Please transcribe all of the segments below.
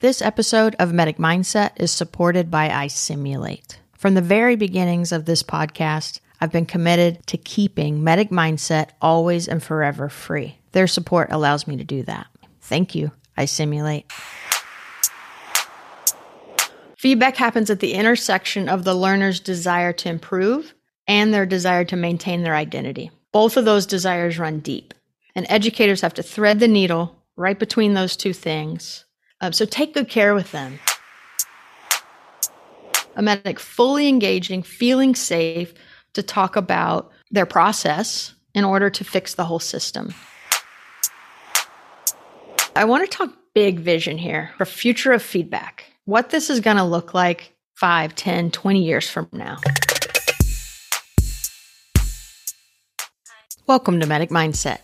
This episode of Medic Mindset is supported by iSimulate. From the very beginnings of this podcast, I've been committed to keeping Medic Mindset always and forever free. Their support allows me to do that. Thank you, iSimulate. Feedback happens at the intersection of the learner's desire to improve and their desire to maintain their identity. Both of those desires run deep, and educators have to thread the needle right between those two things um, so take good care with them. A medic fully engaging, feeling safe to talk about their process in order to fix the whole system. I want to talk big vision here for future of feedback. What this is going to look like 5, 10, 20 years from now. Welcome to Medic Mindset.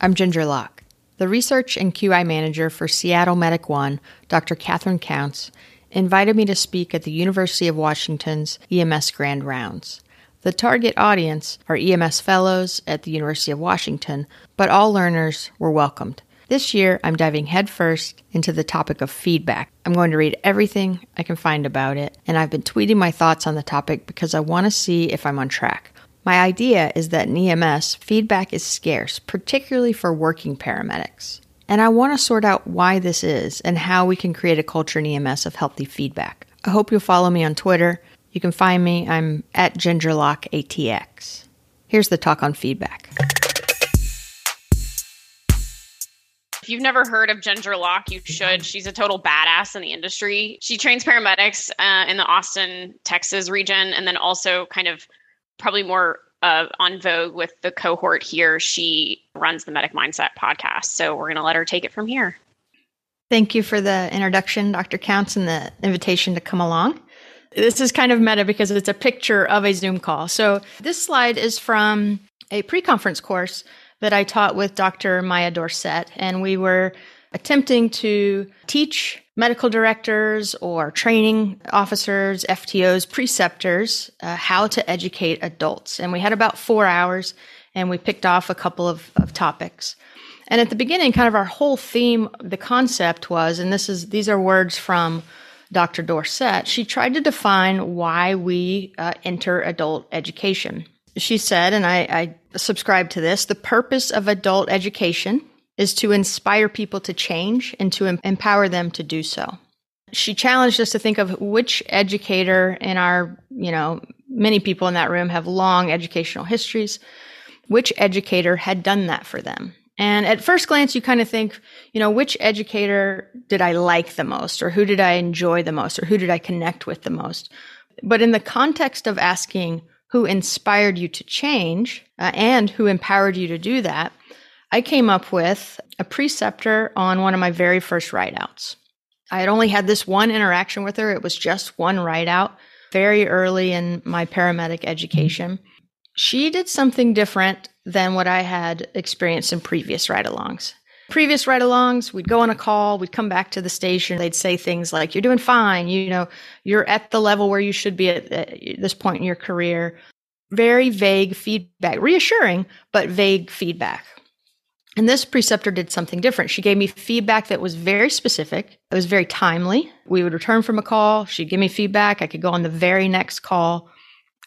I'm Ginger Locke. The research and QI manager for Seattle Medic One, Dr. Catherine Counts, invited me to speak at the University of Washington's EMS Grand Rounds. The target audience are EMS fellows at the University of Washington, but all learners were welcomed. This year, I'm diving headfirst into the topic of feedback. I'm going to read everything I can find about it, and I've been tweeting my thoughts on the topic because I want to see if I'm on track. My idea is that in EMS, feedback is scarce, particularly for working paramedics. And I want to sort out why this is and how we can create a culture in EMS of healthy feedback. I hope you'll follow me on Twitter. You can find me, I'm at GingerLockeATX. Here's the talk on feedback. If you've never heard of Ginger Locke, you should. She's a total badass in the industry. She trains paramedics uh, in the Austin, Texas region, and then also kind of probably more uh, on vogue with the cohort here. She runs the Medic Mindset podcast. So we're going to let her take it from here. Thank you for the introduction, Dr. Counts, and the invitation to come along. This is kind of meta because it's a picture of a Zoom call. So this slide is from a pre conference course that I taught with Dr. Maia Dorsett, and we were attempting to teach medical directors or training officers, FTOs, preceptors, uh, how to educate adults. And we had about four hours and we picked off a couple of, of topics. And at the beginning, kind of our whole theme, the concept was, and this is, these are words from Dr. Dorsett, She tried to define why we uh, enter adult education. She said, and I, I subscribe to this, the purpose of adult education is to inspire people to change and to em- empower them to do so. She challenged us to think of which educator in our, you know, many people in that room have long educational histories, which educator had done that for them. And at first glance, you kind of think, you know, which educator did I like the most, or who did I enjoy the most, or who did I connect with the most? But in the context of asking who inspired you to change uh, and who empowered you to do that, I came up with a preceptor on one of my very first write outs. I had only had this one interaction with her. It was just one write out very early in my paramedic education. She did something different than what I had experienced in previous ride alongs. Previous ride alongs, we'd go on a call, we'd come back to the station, they'd say things like, You're doing fine, you know, you're at the level where you should be at, at this point in your career. Very vague feedback, reassuring, but vague feedback. And this preceptor did something different. She gave me feedback that was very specific. It was very timely. We would return from a call. She'd give me feedback. I could go on the very next call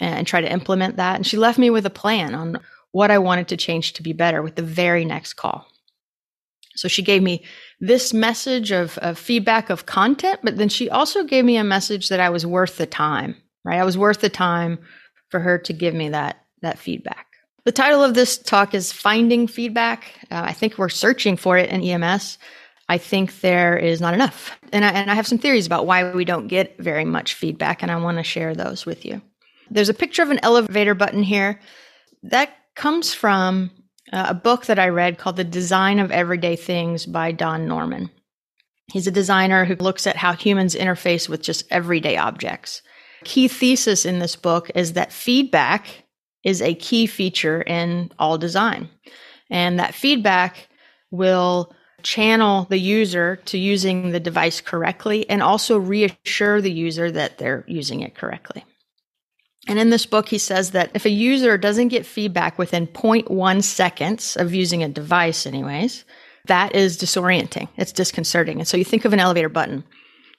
and try to implement that. And she left me with a plan on what I wanted to change to be better with the very next call. So she gave me this message of, of feedback of content, but then she also gave me a message that I was worth the time, right? I was worth the time for her to give me that, that feedback. The title of this talk is Finding Feedback. Uh, I think we're searching for it in EMS. I think there is not enough. And I, and I have some theories about why we don't get very much feedback, and I want to share those with you. There's a picture of an elevator button here. That comes from uh, a book that I read called The Design of Everyday Things by Don Norman. He's a designer who looks at how humans interface with just everyday objects. Key thesis in this book is that feedback is a key feature in all design. And that feedback will channel the user to using the device correctly and also reassure the user that they're using it correctly. And in this book, he says that if a user doesn't get feedback within 0.1 seconds of using a device, anyways, that is disorienting. It's disconcerting. And so you think of an elevator button.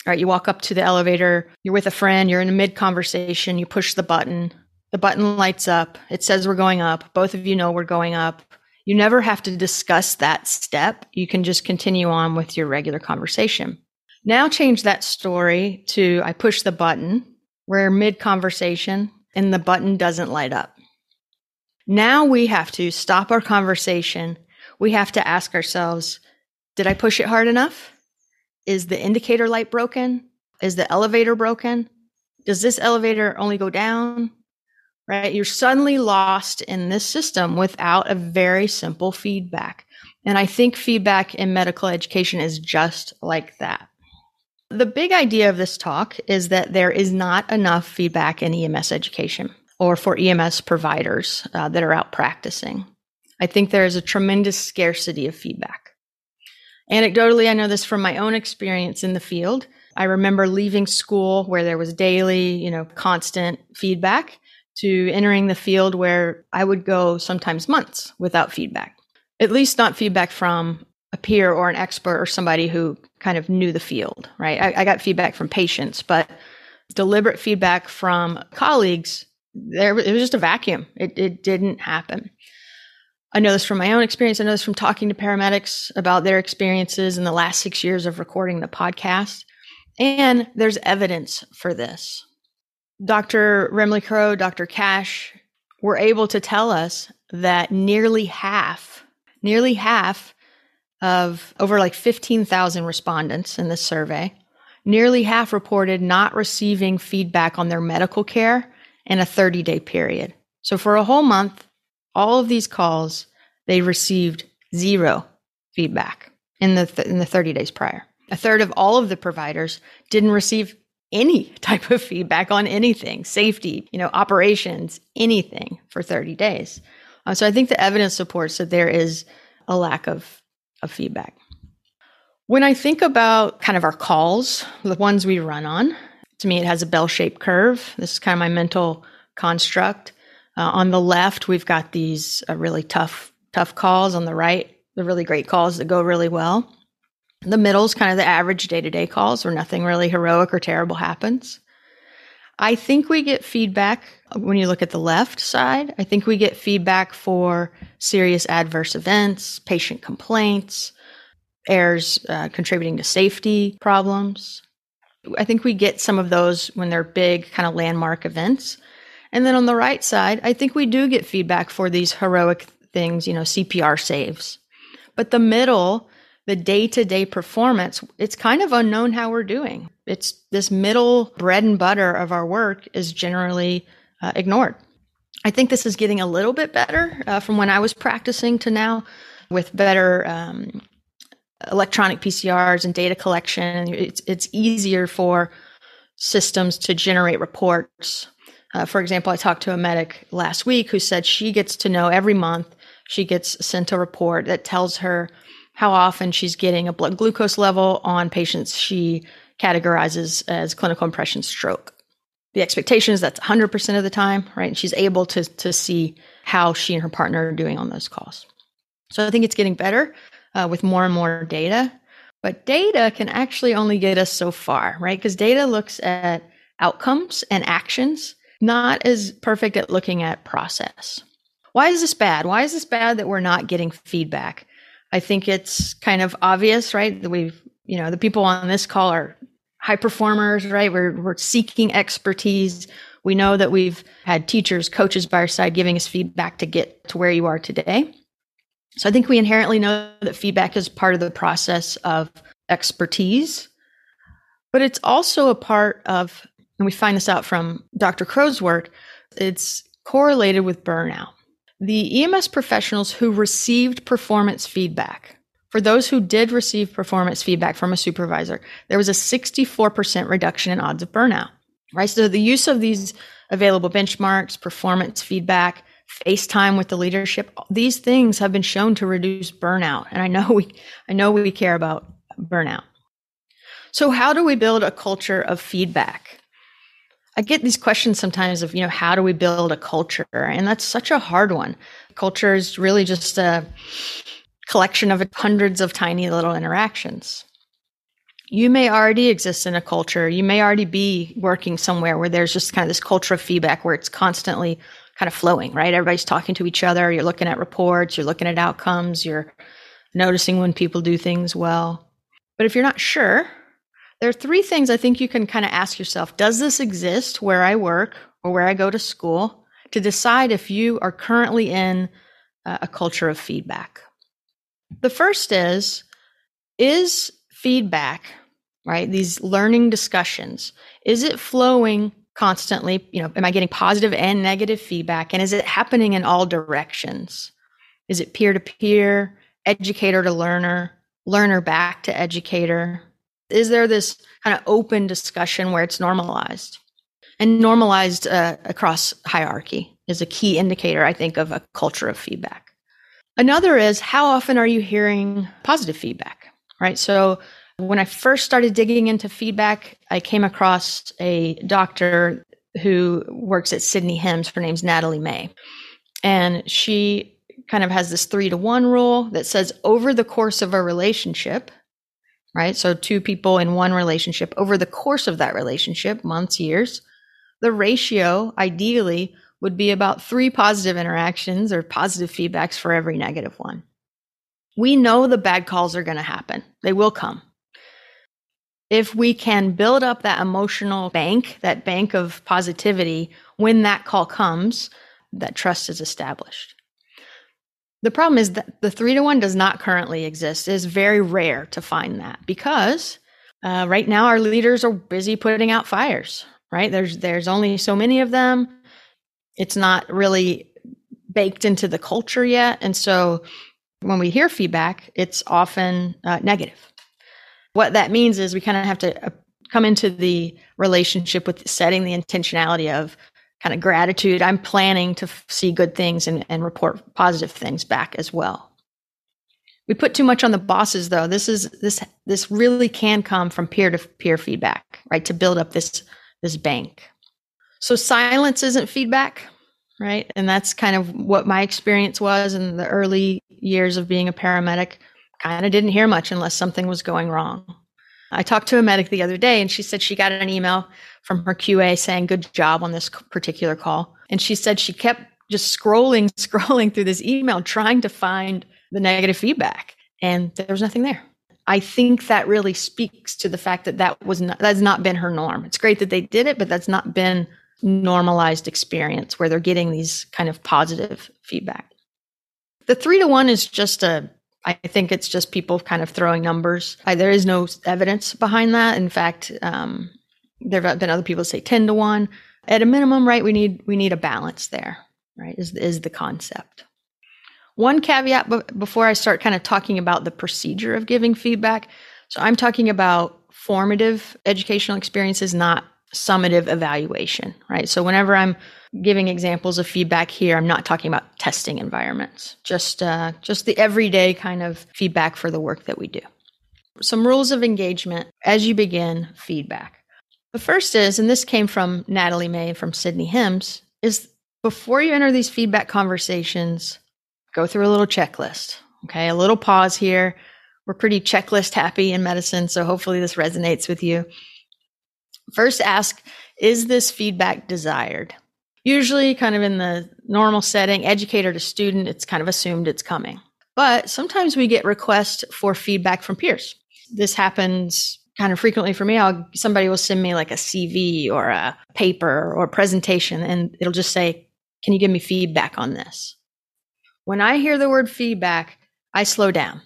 right, you walk up to the elevator, you're with a friend, you're in a mid conversation, you push the button, the button lights up, it says we're going up. Both of you know we're going up. You never have to discuss that step. You can just continue on with your regular conversation. Now change that story to I push the button, we're mid conversation, and the button doesn't light up. Now we have to stop our conversation. We have to ask ourselves, did I push it hard enough? Is the indicator light broken? Is the elevator broken? Does this elevator only go down? Right? You're suddenly lost in this system without a very simple feedback. And I think feedback in medical education is just like that. The big idea of this talk is that there is not enough feedback in EMS education or for EMS providers uh, that are out practicing. I think there is a tremendous scarcity of feedback. Anecdotally, I know this from my own experience in the field. I remember leaving school where there was daily, you know, constant feedback to entering the field where I would go sometimes months without feedback. At least not feedback from a peer or an expert or somebody who kind of knew the field, right? I, I got feedback from patients, but deliberate feedback from colleagues, there it was just a vacuum. It, it didn't happen. I know this from my own experience. I know this from talking to paramedics about their experiences in the last six years of recording the podcast. And there's evidence for this. Dr. Remle Crowe, Dr. Cash were able to tell us that nearly half, nearly half of over like 15,000 respondents in this survey, nearly half reported not receiving feedback on their medical care in a 30 day period. So for a whole month, all of these calls, they received zero feedback in the, th- in the 30 days prior. A third of all of the providers didn't receive any type of feedback on anything, safety, you know, operations, anything for 30 days. Uh, so I think the evidence supports that there is a lack of, of feedback. When I think about kind of our calls, the ones we run on, to me, it has a bell shaped curve. This is kind of my mental construct. Uh, on the left, we've got these uh, really tough, tough calls. On the right, the really great calls that go really well. The middle is kind of the average day to day calls where nothing really heroic or terrible happens. I think we get feedback when you look at the left side. I think we get feedback for serious adverse events, patient complaints, errors uh, contributing to safety problems. I think we get some of those when they're big, kind of landmark events. And then on the right side, I think we do get feedback for these heroic things, you know, CPR saves. But the middle, the day to day performance, it's kind of unknown how we're doing. It's this middle bread and butter of our work is generally uh, ignored. I think this is getting a little bit better uh, from when I was practicing to now with better um, electronic PCRs and data collection. It's, it's easier for systems to generate reports. Uh, for example, I talked to a medic last week who said she gets to know every month, she gets sent a report that tells her how often she's getting a blood glucose level on patients she categorizes as clinical impression stroke. The expectation is that's 100% of the time, right? And she's able to, to see how she and her partner are doing on those calls. So I think it's getting better uh, with more and more data. But data can actually only get us so far, right? Because data looks at outcomes and actions, not as perfect at looking at process. Why is this bad? Why is this bad that we're not getting feedback? I think it's kind of obvious, right? That we've, you know, the people on this call are high performers, right? We're, we're seeking expertise. We know that we've had teachers, coaches by our side giving us feedback to get to where you are today. So I think we inherently know that feedback is part of the process of expertise, but it's also a part of, and we find this out from Dr. Crowe's work, it's correlated with burnout. The EMS professionals who received performance feedback, for those who did receive performance feedback from a supervisor, there was a 64% reduction in odds of burnout, right? So the use of these available benchmarks, performance feedback, FaceTime with the leadership. These things have been shown to reduce burnout. And I know we, I know we care about burnout. So how do we build a culture of feedback? I get these questions sometimes of, you know, how do we build a culture? And that's such a hard one. Culture is really just a collection of hundreds of tiny little interactions. You may already exist in a culture. You may already be working somewhere where there's just kind of this culture of feedback where it's constantly kind of flowing, right? Everybody's talking to each other. You're looking at reports, you're looking at outcomes, you're noticing when people do things well. But if you're not sure, there are three things I think you can kind of ask yourself Does this exist where I work or where I go to school to decide if you are currently in a culture of feedback? The first is Is feedback, right? These learning discussions, is it flowing constantly? You know, am I getting positive and negative feedback? And is it happening in all directions? Is it peer to peer, educator to learner, learner back to educator? Is there this kind of open discussion where it's normalized? And normalized uh, across hierarchy is a key indicator, I think, of a culture of feedback. Another is how often are you hearing positive feedback, right? So when I first started digging into feedback, I came across a doctor who works at Sydney HEMS. Her name's Natalie May. And she kind of has this three to one rule that says over the course of a relationship, right? So two people in one relationship, over the course of that relationship, months, years, the ratio ideally would be about three positive interactions or positive feedbacks for every negative one. We know the bad calls are going to happen. They will come if we can build up that emotional bank, that bank of positivity, when that call comes, that trust is established. The problem is that the three to one does not currently exist. It is very rare to find that because uh, right now our leaders are busy putting out fires. Right there's there's only so many of them. It's not really baked into the culture yet, and so when we hear feedback, it's often uh, negative. What that means is we kind of have to uh, come into the relationship with setting the intentionality of kind of gratitude. I'm planning to f- see good things and, and report positive things back as well. We put too much on the bosses though. This is this this really can come from peer to peer feedback, right? To build up this this bank. So silence isn't feedback, right? And that's kind of what my experience was in the early years of being a paramedic kind of didn't hear much unless something was going wrong. I talked to a medic the other day and she said she got an email from her QA saying, Good job on this particular call. And she said she kept just scrolling, scrolling through this email, trying to find the negative feedback. And there was nothing there. I think that really speaks to the fact that that was not, that's not been her norm. It's great that they did it, but that's not been normalized experience where they're getting these kind of positive feedback. The three to one is just a I think it's just people kind of throwing numbers. I, there is no evidence behind that. In fact, um, there have been other people say ten to one. At a minimum, right? We need we need a balance there, right? Is is the concept. One caveat b- before I start kind of talking about the procedure of giving feedback. So I'm talking about formative educational experiences, not summative evaluation, right? So whenever I'm giving examples of feedback here, I'm not talking about testing environments, just uh, just the everyday kind of feedback for the work that we do. Some rules of engagement as you begin feedback. The first is, and this came from Natalie May from Sydney HEMS, is before you enter these feedback conversations, go through a little checklist. Okay, a little pause here. We're pretty checklist happy in medicine, so hopefully this resonates with you. First, ask Is this feedback desired? Usually, kind of in the normal setting, educator to student, it's kind of assumed it's coming. But sometimes we get requests for feedback from peers. This happens kind of frequently for me. I'll, somebody will send me like a CV or a paper or a presentation, and it'll just say, Can you give me feedback on this? When I hear the word feedback, I slow down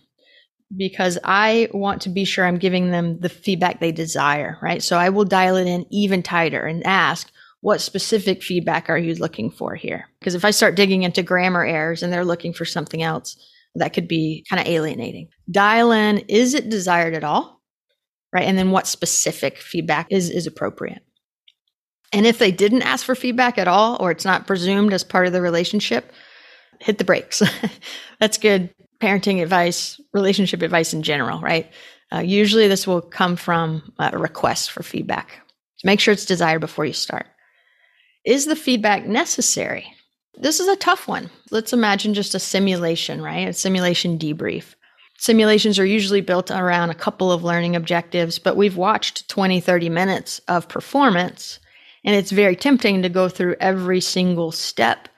because I want to be sure I'm giving them the feedback they desire, right? So I will dial it in even tighter and ask, what specific feedback are you looking for here? Because if I start digging into grammar errors and they're looking for something else, that could be kind of alienating. Dial in, is it desired at all? Right? And then what specific feedback is, is appropriate? And if they didn't ask for feedback at all, or it's not presumed as part of the relationship, hit the brakes. That's good parenting advice, relationship advice in general, right? Uh, usually this will come from a request for feedback. So make sure it's desired before you start. Is the feedback necessary? This is a tough one. Let's imagine just a simulation, right? A simulation debrief. Simulations are usually built around a couple of learning objectives, but we've watched 20, 30 minutes of performance, and it's very tempting to go through every single step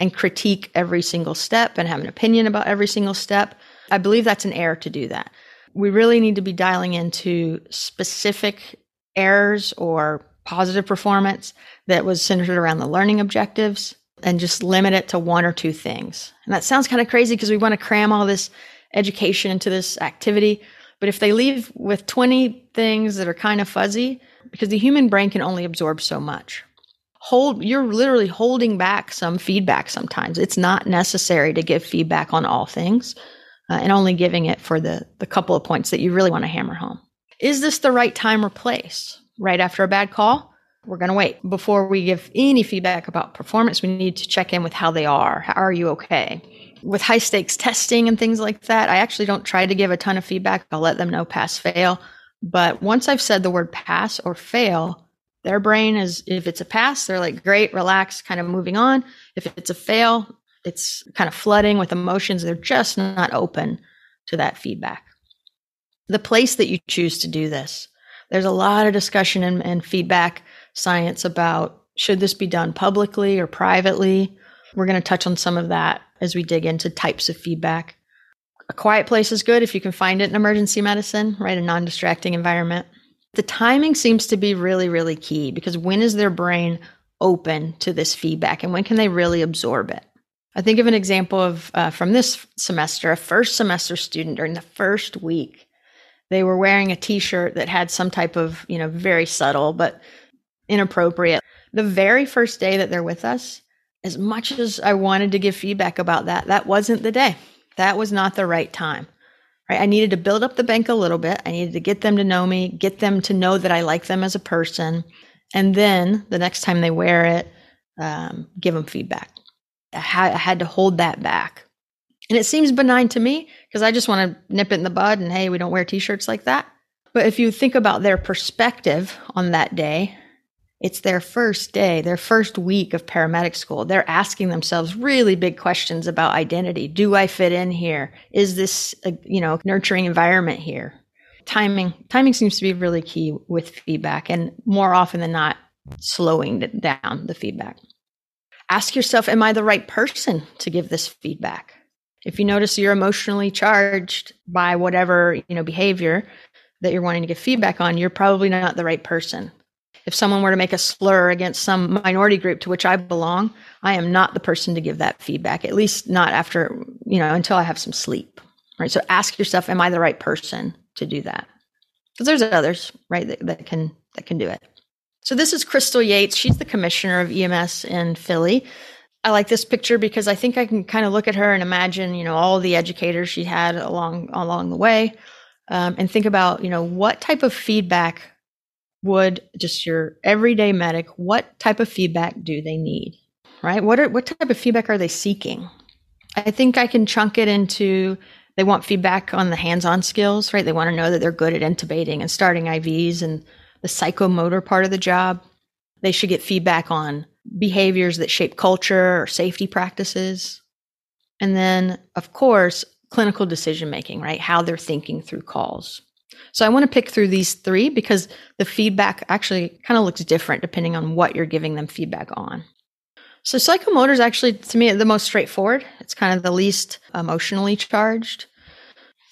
and critique every single step and have an opinion about every single step. I believe that's an error to do that. We really need to be dialing into specific errors or positive performance that was centered around the learning objectives and just limit it to one or two things. And that sounds kind of crazy because we want to cram all this education into this activity. But if they leave with 20 things that are kind of fuzzy, because the human brain can only absorb so much. Hold, you're literally holding back some feedback sometimes. It's not necessary to give feedback on all things uh, and only giving it for the, the couple of points that you really want to hammer home. Is this the right time or place? Right after a bad call? We're going to wait. Before we give any feedback about performance, we need to check in with how they are. How, are you okay? With high stakes testing and things like that, I actually don't try to give a ton of feedback. I'll let them know pass fail. But once I've said the word pass or fail, their brain is, if it's a pass, they're like, great, relax, kind of moving on. If it's a fail, it's kind of flooding with emotions. They're just not open to that feedback. The place that you choose to do this, there's a lot of discussion and, and feedback science about should this be done publicly or privately. We're going to touch on some of that as we dig into types of feedback. A quiet place is good if you can find it in emergency medicine, right? A non distracting environment. The timing seems to be really, really key because when is their brain open to this feedback and when can they really absorb it? I think of an example of uh, from this semester, a first semester student during the first week, they were wearing a t-shirt that had some type of, you know, very subtle but inappropriate. The very first day that they're with us, as much as I wanted to give feedback about that, that wasn't the day. That was not the right time. Right? I needed to build up the bank a little bit. I needed to get them to know me, get them to know that I like them as a person, and then the next time they wear it, um, give them feedback. I had, I had to hold that back. And it seems benign to me because I just want to nip it in the bud and hey, we don't wear t shirts like that. But if you think about their perspective on that day, it's their first day, their first week of paramedic school. They're asking themselves really big questions about identity. Do I fit in here? Is this a, you know, nurturing environment here? Timing, timing seems to be really key with feedback and more often than not slowing down the feedback. Ask yourself, am I the right person to give this feedback? If you notice you're emotionally charged by whatever, you know, behavior that you're wanting to give feedback on, you're probably not the right person. If someone were to make a slur against some minority group to which I belong, I am not the person to give that feedback, at least not after, you know, until I have some sleep. Right. So ask yourself, am I the right person to do that? Because there's others, right, that, that can that can do it. So this is Crystal Yates. She's the commissioner of EMS in Philly. I like this picture because I think I can kind of look at her and imagine, you know, all the educators she had along along the way, um, and think about, you know, what type of feedback would just your everyday medic, what type of feedback do they need? Right? What are what type of feedback are they seeking? I think I can chunk it into they want feedback on the hands-on skills, right? They want to know that they're good at intubating and starting IVs and the psychomotor part of the job. They should get feedback on behaviors that shape culture or safety practices. And then, of course, clinical decision making, right? How they're thinking through calls. So I want to pick through these three because the feedback actually kind of looks different depending on what you're giving them feedback on. So psychomotor is actually, to me, the most straightforward. It's kind of the least emotionally charged.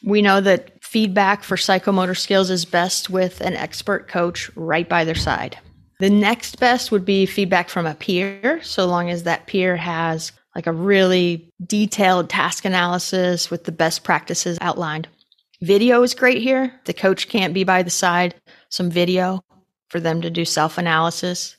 We know that feedback for psychomotor skills is best with an expert coach right by their side. The next best would be feedback from a peer, so long as that peer has like a really detailed task analysis with the best practices outlined. Video is great here. The coach can't be by the side, some video for them to do self analysis.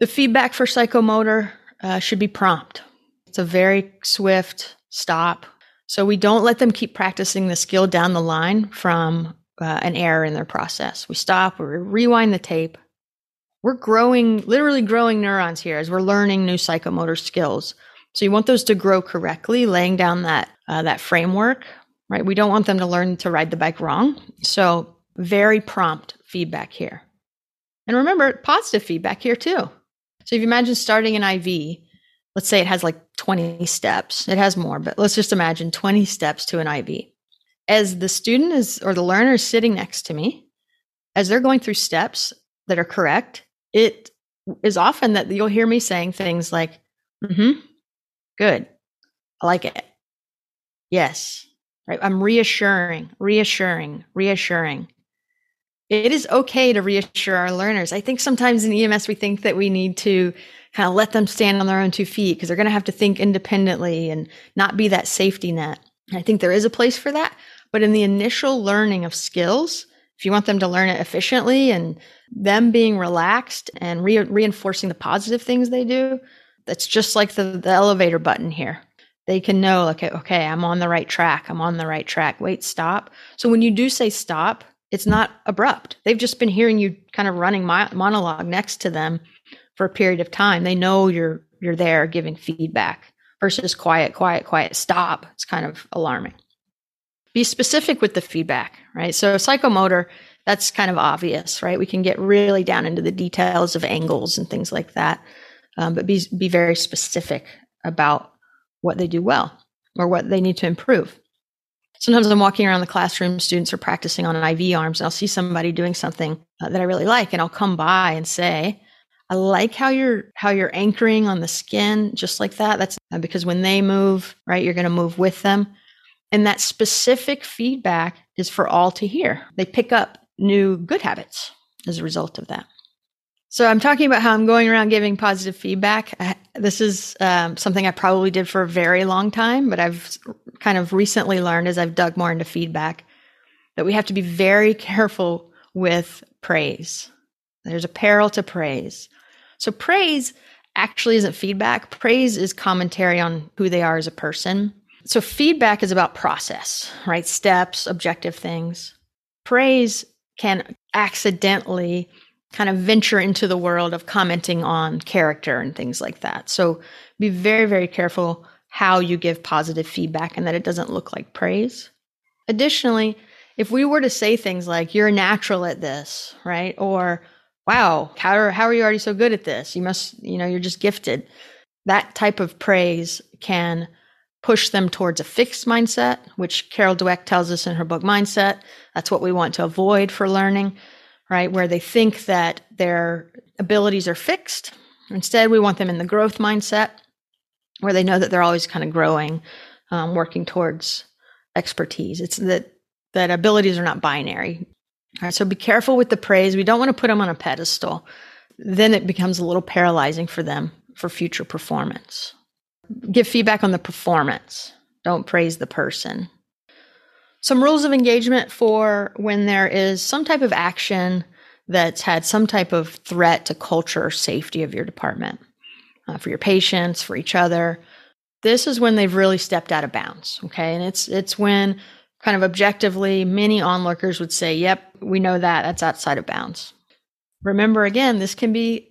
The feedback for psychomotor uh, should be prompt. It's a very swift stop. So we don't let them keep practicing the skill down the line from uh, an error in their process. We stop, we rewind the tape. We're growing, literally growing neurons here as we're learning new psychomotor skills. So you want those to grow correctly, laying down that uh, that framework right? We don't want them to learn to ride the bike wrong. So, very prompt feedback here. And remember, positive feedback here too. So, if you imagine starting an IV, let's say it has like 20 steps, it has more, but let's just imagine 20 steps to an IV. as the student is or the learner is sitting next to me, as they're going through steps that are correct, it is often that you'll hear me saying things like, mm-hmm, good. I like it. Yes. Right. I'm reassuring, reassuring, reassuring. It is okay to reassure our learners. I think sometimes in EMS we think that we need to kind of let them stand on their own two feet because they're going to have to think independently and not be that safety net. I think there is a place for that. But in the initial learning of skills, if you want them to learn it efficiently and them being relaxed and re- reinforcing the positive things they do, that's just like the, the elevator button here. They can know, okay, okay, I'm on the right track. I'm on the right track. Wait, stop. So when you do say stop, it's not abrupt. They've just been hearing you kind of running my monologue next to them for a period of time. They know you're you're there giving feedback versus quiet, quiet, quiet, stop. It's kind of alarming. Be specific with the feedback, right? So psychomotor, that's kind of obvious, right? We can get really down into the details of angles and things like that, um, but be be very specific about what they do well or what they need to improve. Sometimes I'm walking around the classroom, students are practicing on an IV arms, and I'll see somebody doing something uh, that I really like, and I'll come by and say, I like how you're how you're anchoring on the skin just like that. That's uh, because when they move, right, you're going to move with them. And that specific feedback is for all to hear. They pick up new good habits as a result of that. So I'm talking about how I'm going around giving positive feedback. This is um, something I probably did for a very long time, but I've kind of recently learned as I've dug more into feedback that we have to be very careful with praise. There's a peril to praise. So praise actually isn't feedback. Praise is commentary on who they are as a person. So feedback is about process, right? Steps, objective things. Praise can accidentally kind of venture into the world of commenting on character and things like that. So be very, very careful how you give positive feedback and that it doesn't look like praise. Additionally, if we were to say things like, you're natural at this, right? Or wow, how are, how are you already so good at this? You must, you know, you're just gifted. That type of praise can push them towards a fixed mindset, which Carol Dweck tells us in her book Mindset. That's what we want to avoid for learning, right? Where they think that their abilities are fixed. Instead, we want them in the growth mindset, where they know that they're always kind of growing, um, working towards expertise. It's that that abilities are not binary. All right, so be careful with the praise. We don't want to put them on a pedestal. Then it becomes a little paralyzing for them for future performance. Give feedback on the performance. Don't praise the person. Some rules of engagement for when there is some type of action that's had some type of threat to culture or safety of your department, uh, for your patients, for each other. This is when they've really stepped out of bounds. Okay, and it's it's when kind of objectively, many onlookers would say, yep, we know that. That's outside of bounds. Remember, again, this can be,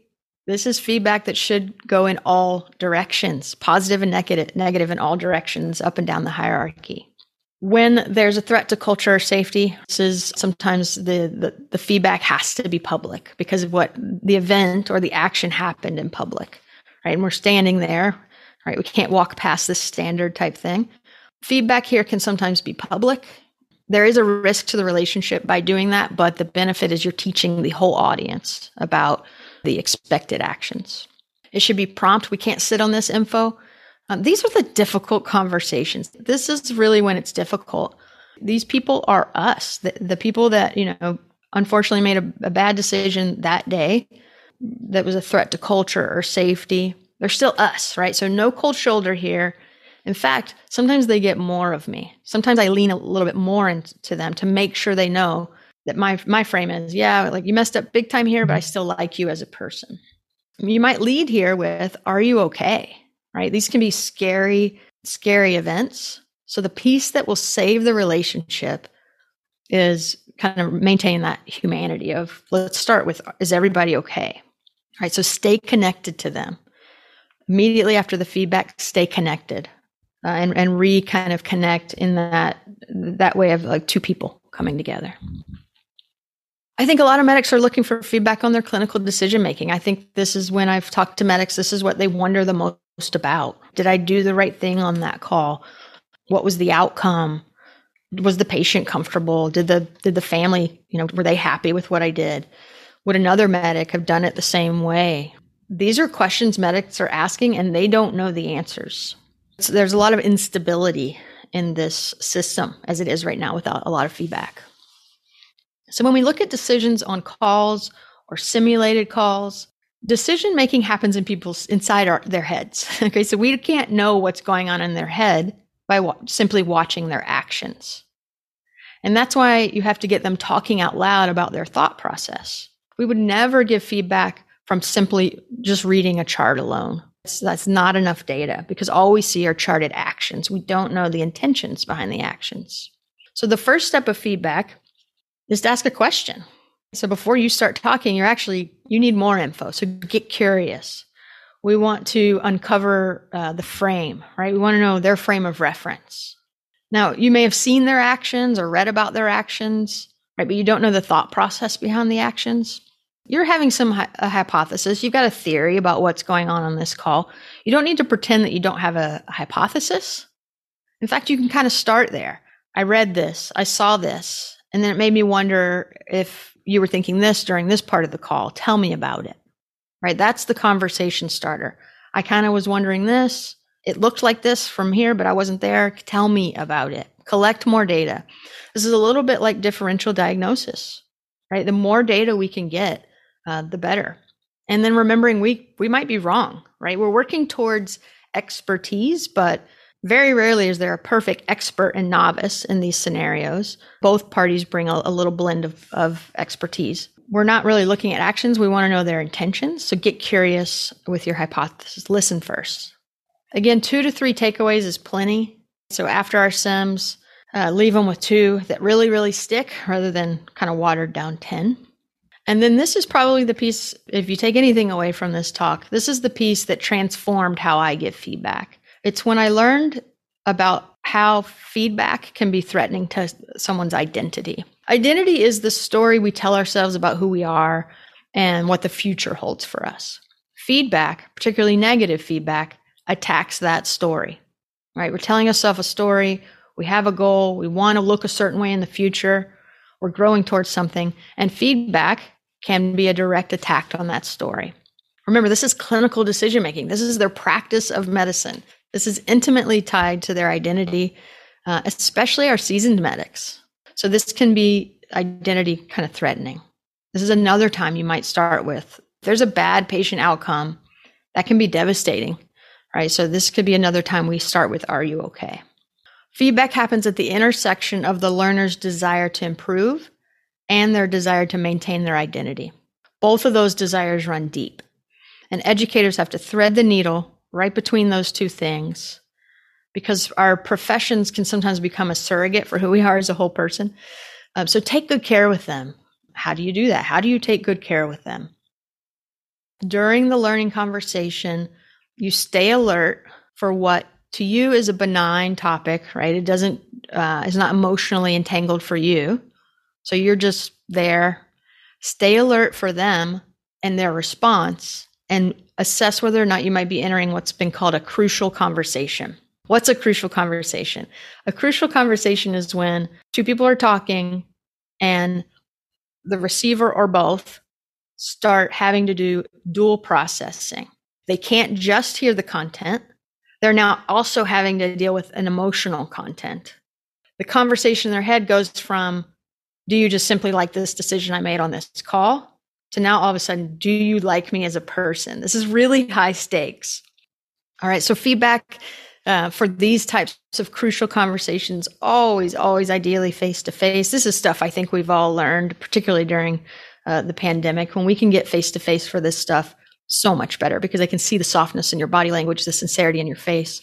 this is feedback that should go in all directions, positive and negative, negative in all directions, up and down the hierarchy. When there's a threat to culture or safety, this is sometimes the, the, the feedback has to be public because of what the event or the action happened in public, right? And we're standing there, right? We can't walk past this standard type thing. Feedback here can sometimes be public. There is a risk to the relationship by doing that, but the benefit is you're teaching the whole audience about the expected actions. It should be prompt. We can't sit on this info. Um, these are the difficult conversations. This is really when it's difficult. These people are us, the, the people that, you know, unfortunately made a, a bad decision that day that was a threat to culture or safety. They're still us, right? So no cold shoulder here. In fact, sometimes they get more of me. Sometimes I lean a little bit more into them to make sure they know that my my frame is, yeah, like you messed up big time here, but I still like you as a person. You might lead here with, are you okay? Right? These can be scary, scary events. So the piece that will save the relationship is kind of maintain that humanity of let's start with is everybody okay? Right? So stay connected to them. Immediately after the feedback, stay connected uh, and and re kind of connect in that that way of like two people coming together. I think a lot of medics are looking for feedback on their clinical decision making. I think this is when I've talked to medics, this is what they wonder the most about. Did I do the right thing on that call? What was the outcome? Was the patient comfortable? Did the did the family, you know, were they happy with what I did? Would another medic have done it the same way? These are questions medics are asking and they don't know the answers. So there's a lot of instability in this system as it is right now without a lot of feedback. So when we look at decisions on calls or simulated calls, decision making happens in people's inside our, their heads. okay, so we can't know what's going on in their head by wa- simply watching their actions. And that's why you have to get them talking out loud about their thought process. We would never give feedback from simply just reading a chart alone. That's, that's not enough data because all we see are charted actions. We don't know the intentions behind the actions. So the first step of feedback to ask a question. So before you start talking, you're actually, you need more info. So get curious. We want to uncover uh, the frame, right? We want to know their frame of reference. Now, you may have seen their actions or read about their actions, right? But you don't know the thought process behind the actions. You're having some a hypothesis. You've got a theory about what's going on on this call. You don't need to pretend that you don't have a, a hypothesis. In fact, you can kind of start there. I read this. I saw this. And then it made me wonder if you were thinking this during this part of the call. Tell me about it. Right? That's the conversation starter. I kind of was wondering this. It looked like this from here, but I wasn't there. Tell me about it. Collect more data. This is a little bit like differential diagnosis, right? The more data we can get, uh, the better. And then remembering we we might be wrong, right? We're working towards expertise, but very rarely is there a perfect expert and novice in these scenarios. Both parties bring a, a little blend of, of expertise. We're not really looking at actions. We want to know their intentions. So get curious with your hypothesis. Listen first. Again, two to three takeaways is plenty. So after our sims, uh, leave them with two that really, really stick rather than kind of watered down 10. And then this is probably the piece, if you take anything away from this talk, this is the piece that transformed how I give feedback. It's when I learned about how feedback can be threatening to someone's identity. Identity is the story we tell ourselves about who we are and what the future holds for us. Feedback, particularly negative feedback, attacks that story, right? We're telling ourselves a story. We have a goal. We want to look a certain way in the future. We're growing towards something. And feedback can be a direct attack on that story. Remember, this is clinical decision making. This is their practice of medicine. This is intimately tied to their identity, uh, especially our seasoned medics. So this can be identity kind of threatening. This is another time you might start with there's a bad patient outcome that can be devastating, right? So this could be another time we start with are you okay? Feedback happens at the intersection of the learner's desire to improve and their desire to maintain their identity. Both of those desires run deep. And educators have to thread the needle right between those two things because our professions can sometimes become a surrogate for who we are as a whole person. Um, so take good care with them. How do you do that? How do you take good care with them? During the learning conversation, you stay alert for what to you is a benign topic, right? It doesn't, uh, is not emotionally entangled for you. So you're just there. Stay alert for them and their response and assess whether or not you might be entering what's been called a crucial conversation. What's a crucial conversation? A crucial conversation is when two people are talking and the receiver or both start having to do dual processing. They can't just hear the content, they're now also having to deal with an emotional content. The conversation in their head goes from, Do you just simply like this decision I made on this call? To now all of a sudden, do you like me as a person? This is really high stakes. All right. So feedback uh, for these types of crucial conversations, always, always ideally face to face. This is stuff I think we've all learned, particularly during uh, the pandemic, when we can get face to face for this stuff so much better because I can see the softness in your body language, the sincerity in your face.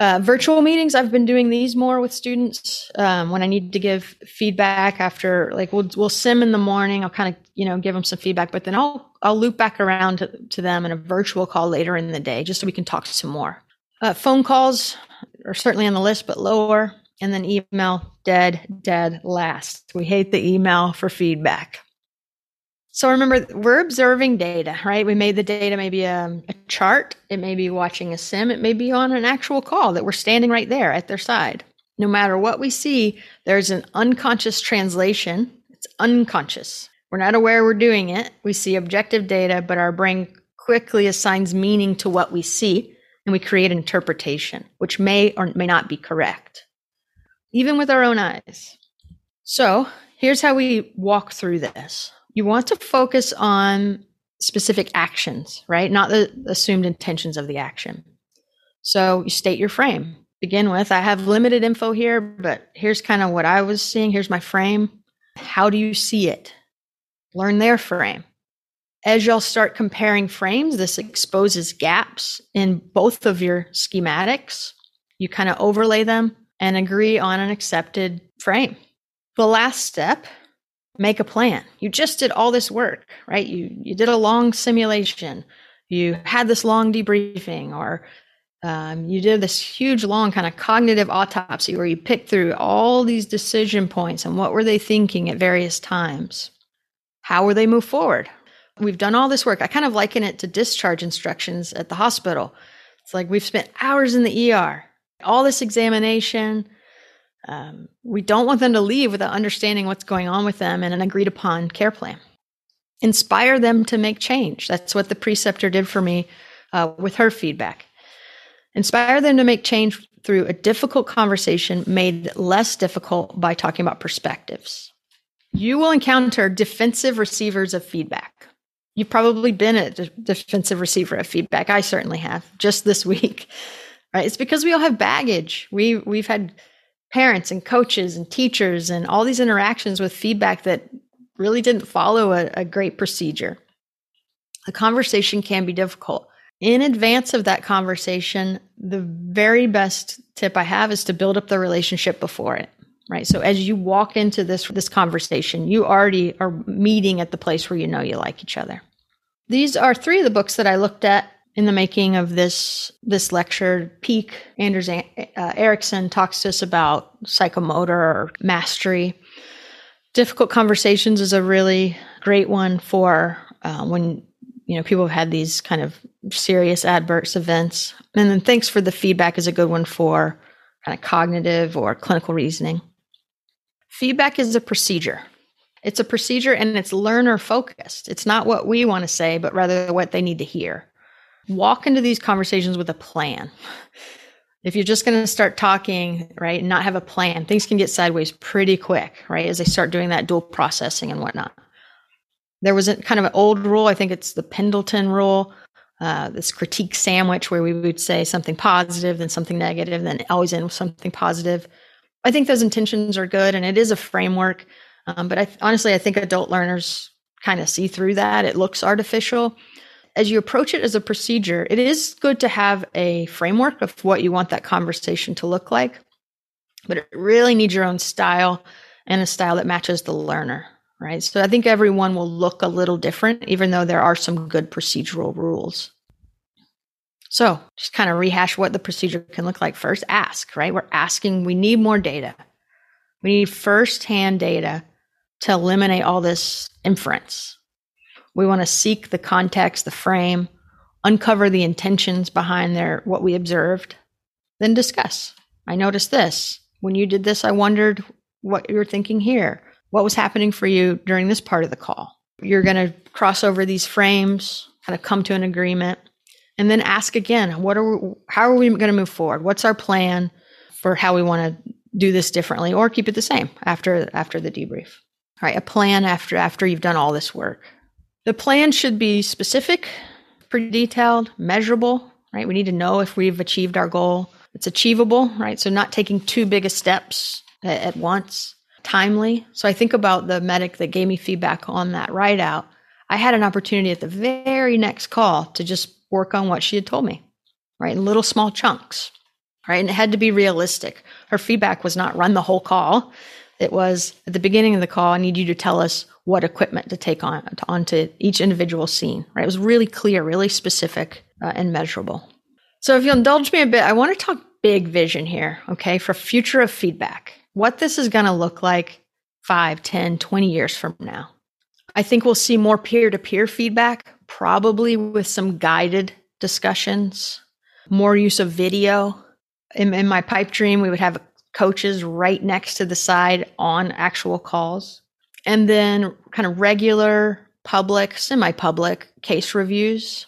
Uh, virtual meetings, I've been doing these more with students um, when I need to give feedback after, like we'll we'll sim in the morning. I'll kind of you know give them some feedback, but then I'll I'll loop back around to, to them in a virtual call later in the day, just so we can talk some more. Uh, phone calls are certainly on the list, but lower, and then email dead dead last. We hate the email for feedback. So remember, we're observing data, right? We made the data maybe a, um, a, chart. It may be watching a sim. It may be on an actual call that we're standing right there at their side. No matter what we see, there's an unconscious translation. It's unconscious. We're not aware we're doing it. We see objective data, but our brain quickly assigns meaning to what we see, and we create interpretation, which may or may not be correct, even with our own eyes. So, here's how we walk through this. You want to focus on specific actions, right? Not the assumed intentions of the action. So, you state your frame. Begin with I have limited info here, but here's kind of what I was seeing. Here's my frame. How do you see it? learn their frame. As y'all start comparing frames, this exposes gaps in both of your schematics. You kind of overlay them and agree on an accepted frame. The last step, make a plan. You just did all this work, right? You you did a long simulation. You had this long debriefing or um, you did this huge long kind of cognitive autopsy where you picked through all these decision points and what were they thinking at various times how were they move forward? We've done all this work. I kind of liken it to discharge instructions at the hospital. It's like we've spent hours in the ER, all this examination. Um, we don't want them to leave without understanding what's going on with them and an agreed upon care plan. Inspire them to make change. That's what the preceptor did for me uh, with her feedback. Inspire them to make change through a difficult conversation made less difficult by talking about perspectives. You will encounter defensive receivers of feedback. You've probably been a defensive receiver of feedback. I certainly have just this week. Right? It's because we all have baggage. We we've had parents and coaches and teachers and all these interactions with feedback that really didn't follow a, a great procedure. A conversation can be difficult. In advance of that conversation, the very best tip I have is to build up the relationship before it right? So as you walk into this this conversation, you already are meeting at the place where you know you like each other. These are three of the books that I looked at in the making of this this lecture. Peak Anders uh, Ericsson talks to us about psychomotor or mastery. Difficult conversations is a really great one for uh, when you know people have had these kind of serious adverse events. And then thanks for the feedback is a good one for kind of cognitive or clinical reasoning. Feedback is a procedure. It's a procedure and it's learner focused. It's not what we want to say, but rather what they need to hear. Walk into these conversations with a plan. If you're just going to start talking, right, and not have a plan, things can get sideways pretty quick, right, as they start doing that dual processing and whatnot. There was a kind of an old rule, I think it's the Pendleton rule, uh, this critique sandwich where we would say something positive, then something negative, then always end with something positive. I think those intentions are good and it is a framework. Um, but I, honestly, I think adult learners kind of see through that. It looks artificial. As you approach it as a procedure, it is good to have a framework of what you want that conversation to look like. But it really needs your own style and a style that matches the learner, right? So I think everyone will look a little different, even though there are some good procedural rules. So just kind of rehash what the procedure can look like first. Ask, right? We're asking, we need more data. We need firsthand data to eliminate all this inference. We want to seek the context, the frame, uncover the intentions behind their what we observed, then discuss. I noticed this. When you did this, I wondered what you were thinking here. What was happening for you during this part of the call? You're going to cross over these frames, kind of come to an agreement and then ask again what are we, how are we going to move forward what's our plan for how we want to do this differently or keep it the same after after the debrief all right a plan after after you've done all this work the plan should be specific pretty detailed measurable right we need to know if we've achieved our goal it's achievable right so not taking too big of steps at, at once timely so i think about the medic that gave me feedback on that write out i had an opportunity at the very next call to just work on what she had told me, right? In little small chunks, right? And it had to be realistic. Her feedback was not run the whole call. It was at the beginning of the call, I need you to tell us what equipment to take on onto each individual scene, right? It was really clear, really specific, uh, and measurable. So if you'll indulge me a bit, I want to talk big vision here, okay, for future of feedback. What this is going to look like 5, 10, 20 years from now. I think we'll see more peer to peer feedback, probably with some guided discussions, more use of video. In, in, my pipe dream, we would have coaches right next to the side on actual calls. And then kind of regular public, semi public case reviews.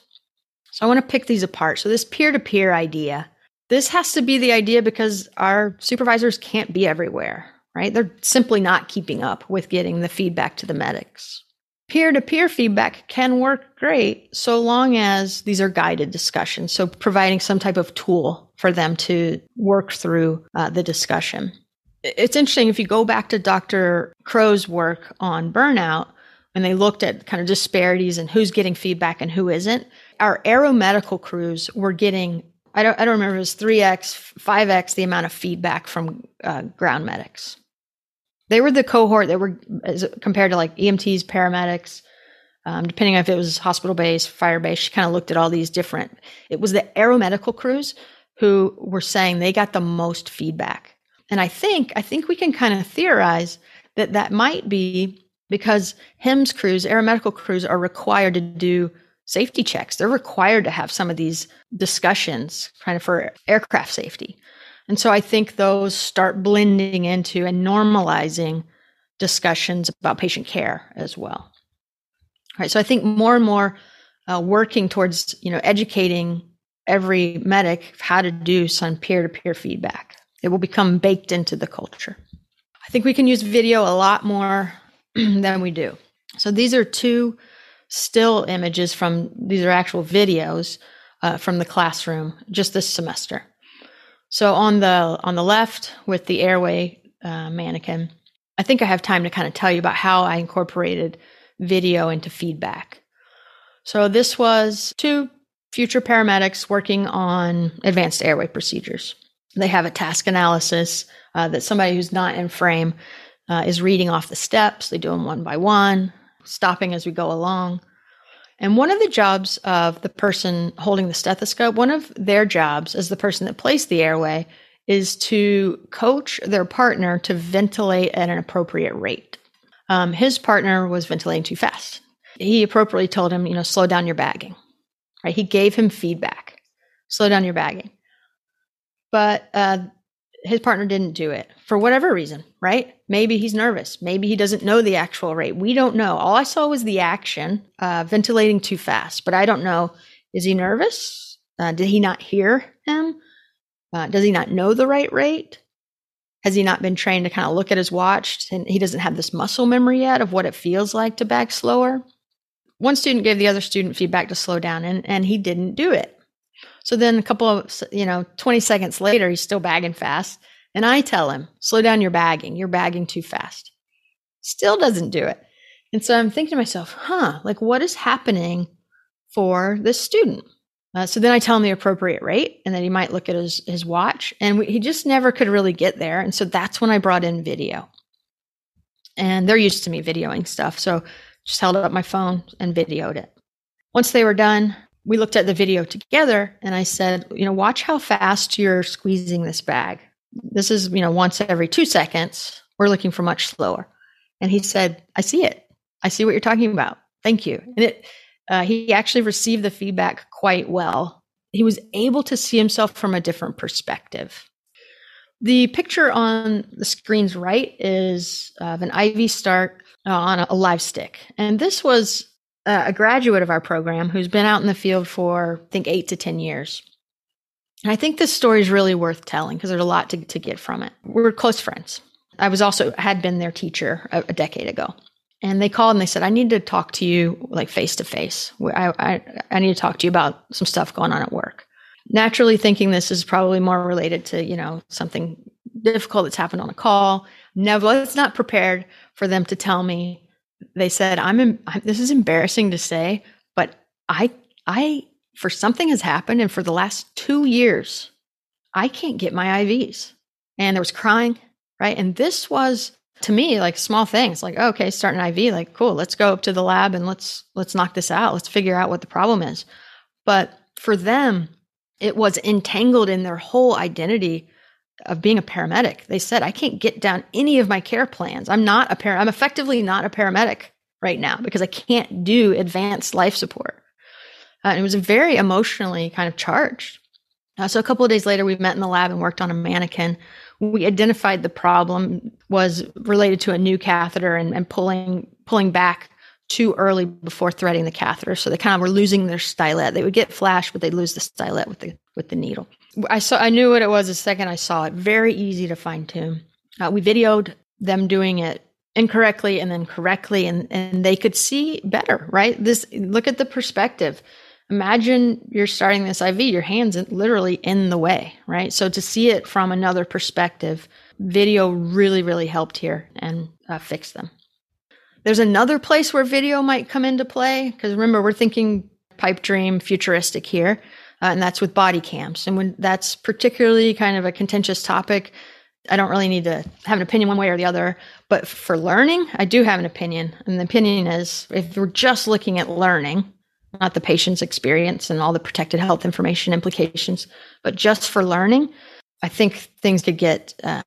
So I want to pick these apart. So, this peer to peer idea, this has to be the idea because our supervisors can't be everywhere, right? They're simply not keeping up with getting the feedback to the medics. Peer to peer feedback can work great so long as these are guided discussions. So, providing some type of tool for them to work through uh, the discussion. It's interesting if you go back to Dr. Crowe's work on burnout, and they looked at kind of disparities and who's getting feedback and who isn't. Our aeromedical crews were getting, I don't, I don't remember, it was 3x, 5x the amount of feedback from uh, ground medics. They were the cohort that were as compared to like EMTs, paramedics, um, depending on if it was hospital based, fire based. She kind of looked at all these different. It was the aeromedical crews who were saying they got the most feedback. And I think I think we can kind of theorize that that might be because HEMS crews, aeromedical crews, are required to do safety checks. They're required to have some of these discussions kind of for aircraft safety. And so I think those start blending into and normalizing discussions about patient care as well. All right. So I think more and more uh, working towards, you know, educating every medic how to do some peer-to-peer feedback. It will become baked into the culture. I think we can use video a lot more than we do. So these are two still images from these are actual videos uh, from the classroom just this semester. So on the on the left with the airway uh, mannequin, I think I have time to kind of tell you about how I incorporated video into feedback. So this was two future paramedics working on advanced airway procedures. They have a task analysis uh, that somebody who's not in frame uh, is reading off the steps. They do them one by one, stopping as we go along. And one of the jobs of the person holding the stethoscope, one of their jobs as the person that placed the airway, is to coach their partner to ventilate at an appropriate rate. Um, his partner was ventilating too fast. He appropriately told him, you know, slow down your bagging. Right? He gave him feedback. Slow down your bagging. But uh, his partner didn't do it for whatever reason, right? Maybe he's nervous. Maybe he doesn't know the actual rate. We don't know. All I saw was the action, uh, ventilating too fast, but I don't know. Is he nervous? Uh, did he not hear him? Uh, does he not know the right rate? Has he not been trained to kind of look at his watch and he doesn't have this muscle memory yet of what it feels like to bag slower? One student gave the other student feedback to slow down and, and he didn't do it. So then a couple of, you know, 20 seconds later, he's still bagging fast. And I tell him, slow down your bagging. You're bagging too fast. Still doesn't do it. And so I'm thinking to myself, huh, like what is happening for this student? Uh, so then I tell him the appropriate rate and then he might look at his, his watch. And we, he just never could really get there. And so that's when I brought in video. And they're used to me videoing stuff. So just held up my phone and videoed it. Once they were done, we looked at the video together and I said, you know, watch how fast you're squeezing this bag. This is, you know, once every two seconds. We're looking for much slower. And he said, I see it. I see what you're talking about. Thank you. And it, uh, he actually received the feedback quite well. He was able to see himself from a different perspective. The picture on the screen's right is of an IV start uh, on a, a live stick. And this was a graduate of our program who's been out in the field for, I think, eight to 10 years. And I think this story is really worth telling because there's a lot to, to get from it. We're close friends. I was also, had been their teacher a, a decade ago. And they called and they said, I need to talk to you like face to face. I need to talk to you about some stuff going on at work. Naturally thinking this is probably more related to, you know, something difficult that's happened on a call. Nevertheless, not prepared for them to tell me they said, I'm, in, this is embarrassing to say, but I, I, for something has happened. And for the last two years, I can't get my IVs. And there was crying, right? And this was to me like small things like, okay, start an IV, like, cool, let's go up to the lab and let's, let's knock this out. Let's figure out what the problem is. But for them, it was entangled in their whole identity of being a paramedic. They said, I can't get down any of my care plans. I'm not a par I'm effectively not a paramedic right now because I can't do advanced life support. Uh, it was very emotionally kind of charged. Uh, so a couple of days later, we met in the lab and worked on a mannequin we identified the problem was related to a new catheter and, and pulling pulling back too early before threading the catheter. So they kind of were losing their stylet. They would get flash, but they'd lose the stylet with the with the needle. I saw I knew what it was the second I saw it. Very easy to fine tune. Uh, we videoed them doing it incorrectly and then correctly and and they could see better, right? This look at the perspective. Imagine you're starting this IV, your hands literally in the way, right? So to see it from another perspective, video really, really helped here and uh, fix them. There's another place where video might come into play because remember, we're thinking pipe dream futuristic here, uh, and that's with body cams. And when that's particularly kind of a contentious topic, I don't really need to have an opinion one way or the other. But for learning, I do have an opinion. And the opinion is if we're just looking at learning, not the patient's experience and all the protected health information implications, but just for learning, I think things could get uh,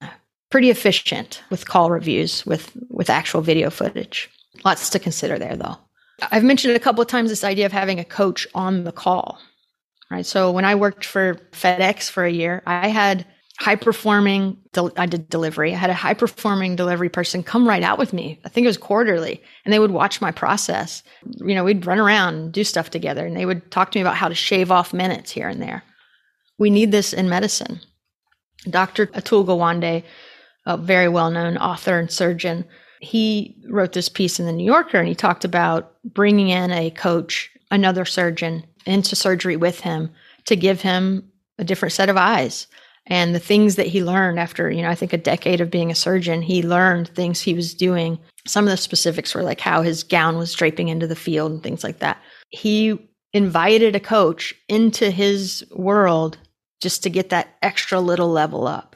pretty efficient with call reviews with with actual video footage. Lots to consider there, though. I've mentioned it a couple of times this idea of having a coach on the call. Right. So when I worked for FedEx for a year, I had high performing i did delivery. I had a high performing delivery person come right out with me. I think it was quarterly and they would watch my process. You know we'd run around and do stuff together and they would talk to me about how to shave off minutes here and there. We need this in medicine. Dr atul gawande a very well-known author and surgeon he wrote this piece in the new yorker and he talked about bringing in a coach another surgeon into surgery with him to give him a different set of eyes. And the things that he learned after you know i think a decade of being a surgeon he learned things he was doing. Some of the specifics were like how his gown was draping into the field and things like that. He invited a coach into his world just to get that extra little level up.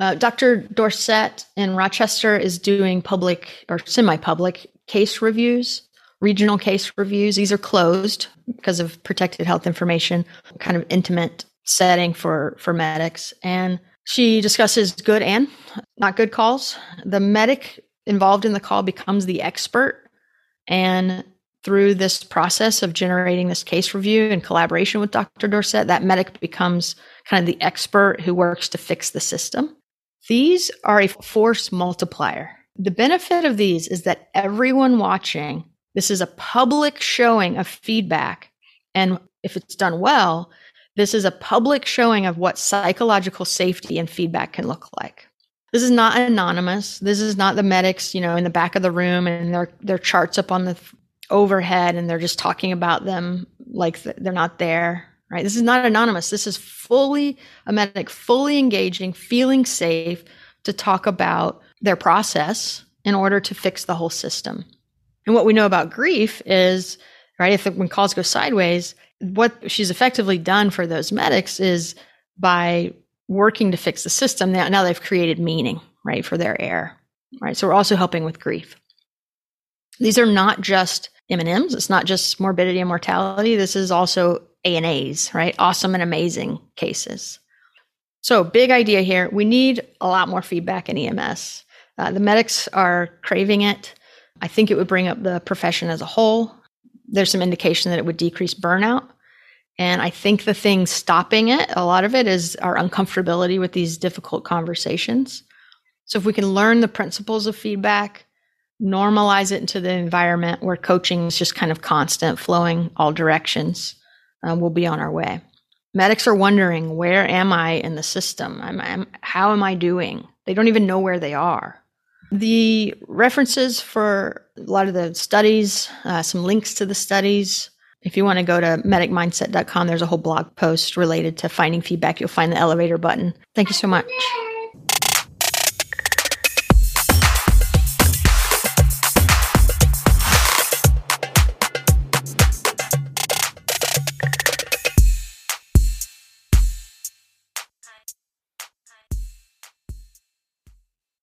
Uh, dr dorsett in rochester is doing public or semi-public case reviews regional case reviews. These are closed because of protected health information kind of intimate setting for for medics. And she discusses good and not good calls. The medic involved in the call becomes the expert. And through this process of generating this case review in collaboration with dr Dorsett, that medic becomes kind of the expert who works to fix the system. These are a force multiplier. The benefit of these is that everyone watching this is a public showing of feedback and if it's done well this is a public showing of what psychological safety and feedback can look like. This is not anonymous. This is not the medics, you know, in the back of the room and their their charts up on the overhead and they're just talking about them like they're not there, right? This is not anonymous. This is fully a medic fully engaging, feeling safe to talk about their process in order to fix the whole system. And what we know about grief is, right, if when calls go sideways, what she's effectively done for those medics is by working to fix the system now, now they've created meaning right for their air right? So we're also helping with grief. These are not just m&ms it's not just morbidity and mortality this is also A&As right? Awesome and amazing cases. So big idea here we need a lot more feedback in ems uh, the medics are craving it i think it would bring up the profession as a whole there's some indication that it would decrease burnout. And I think the thing stopping it, a lot of it is our uncomfortability with these difficult conversations. So if we can learn the principles of feedback, normalize it into the environment where coaching is just kind of constant, flowing all directions, uh, we'll be on our way. Medics are wondering, where am I in the system? I'm, I'm, how am I doing? They don't even know where they are. The references for a lot of the studies, uh, some links to the studies. If you want to go to medicmindset.com, there's a whole blog post related to finding feedback. You'll find the elevator button. Thank you so much.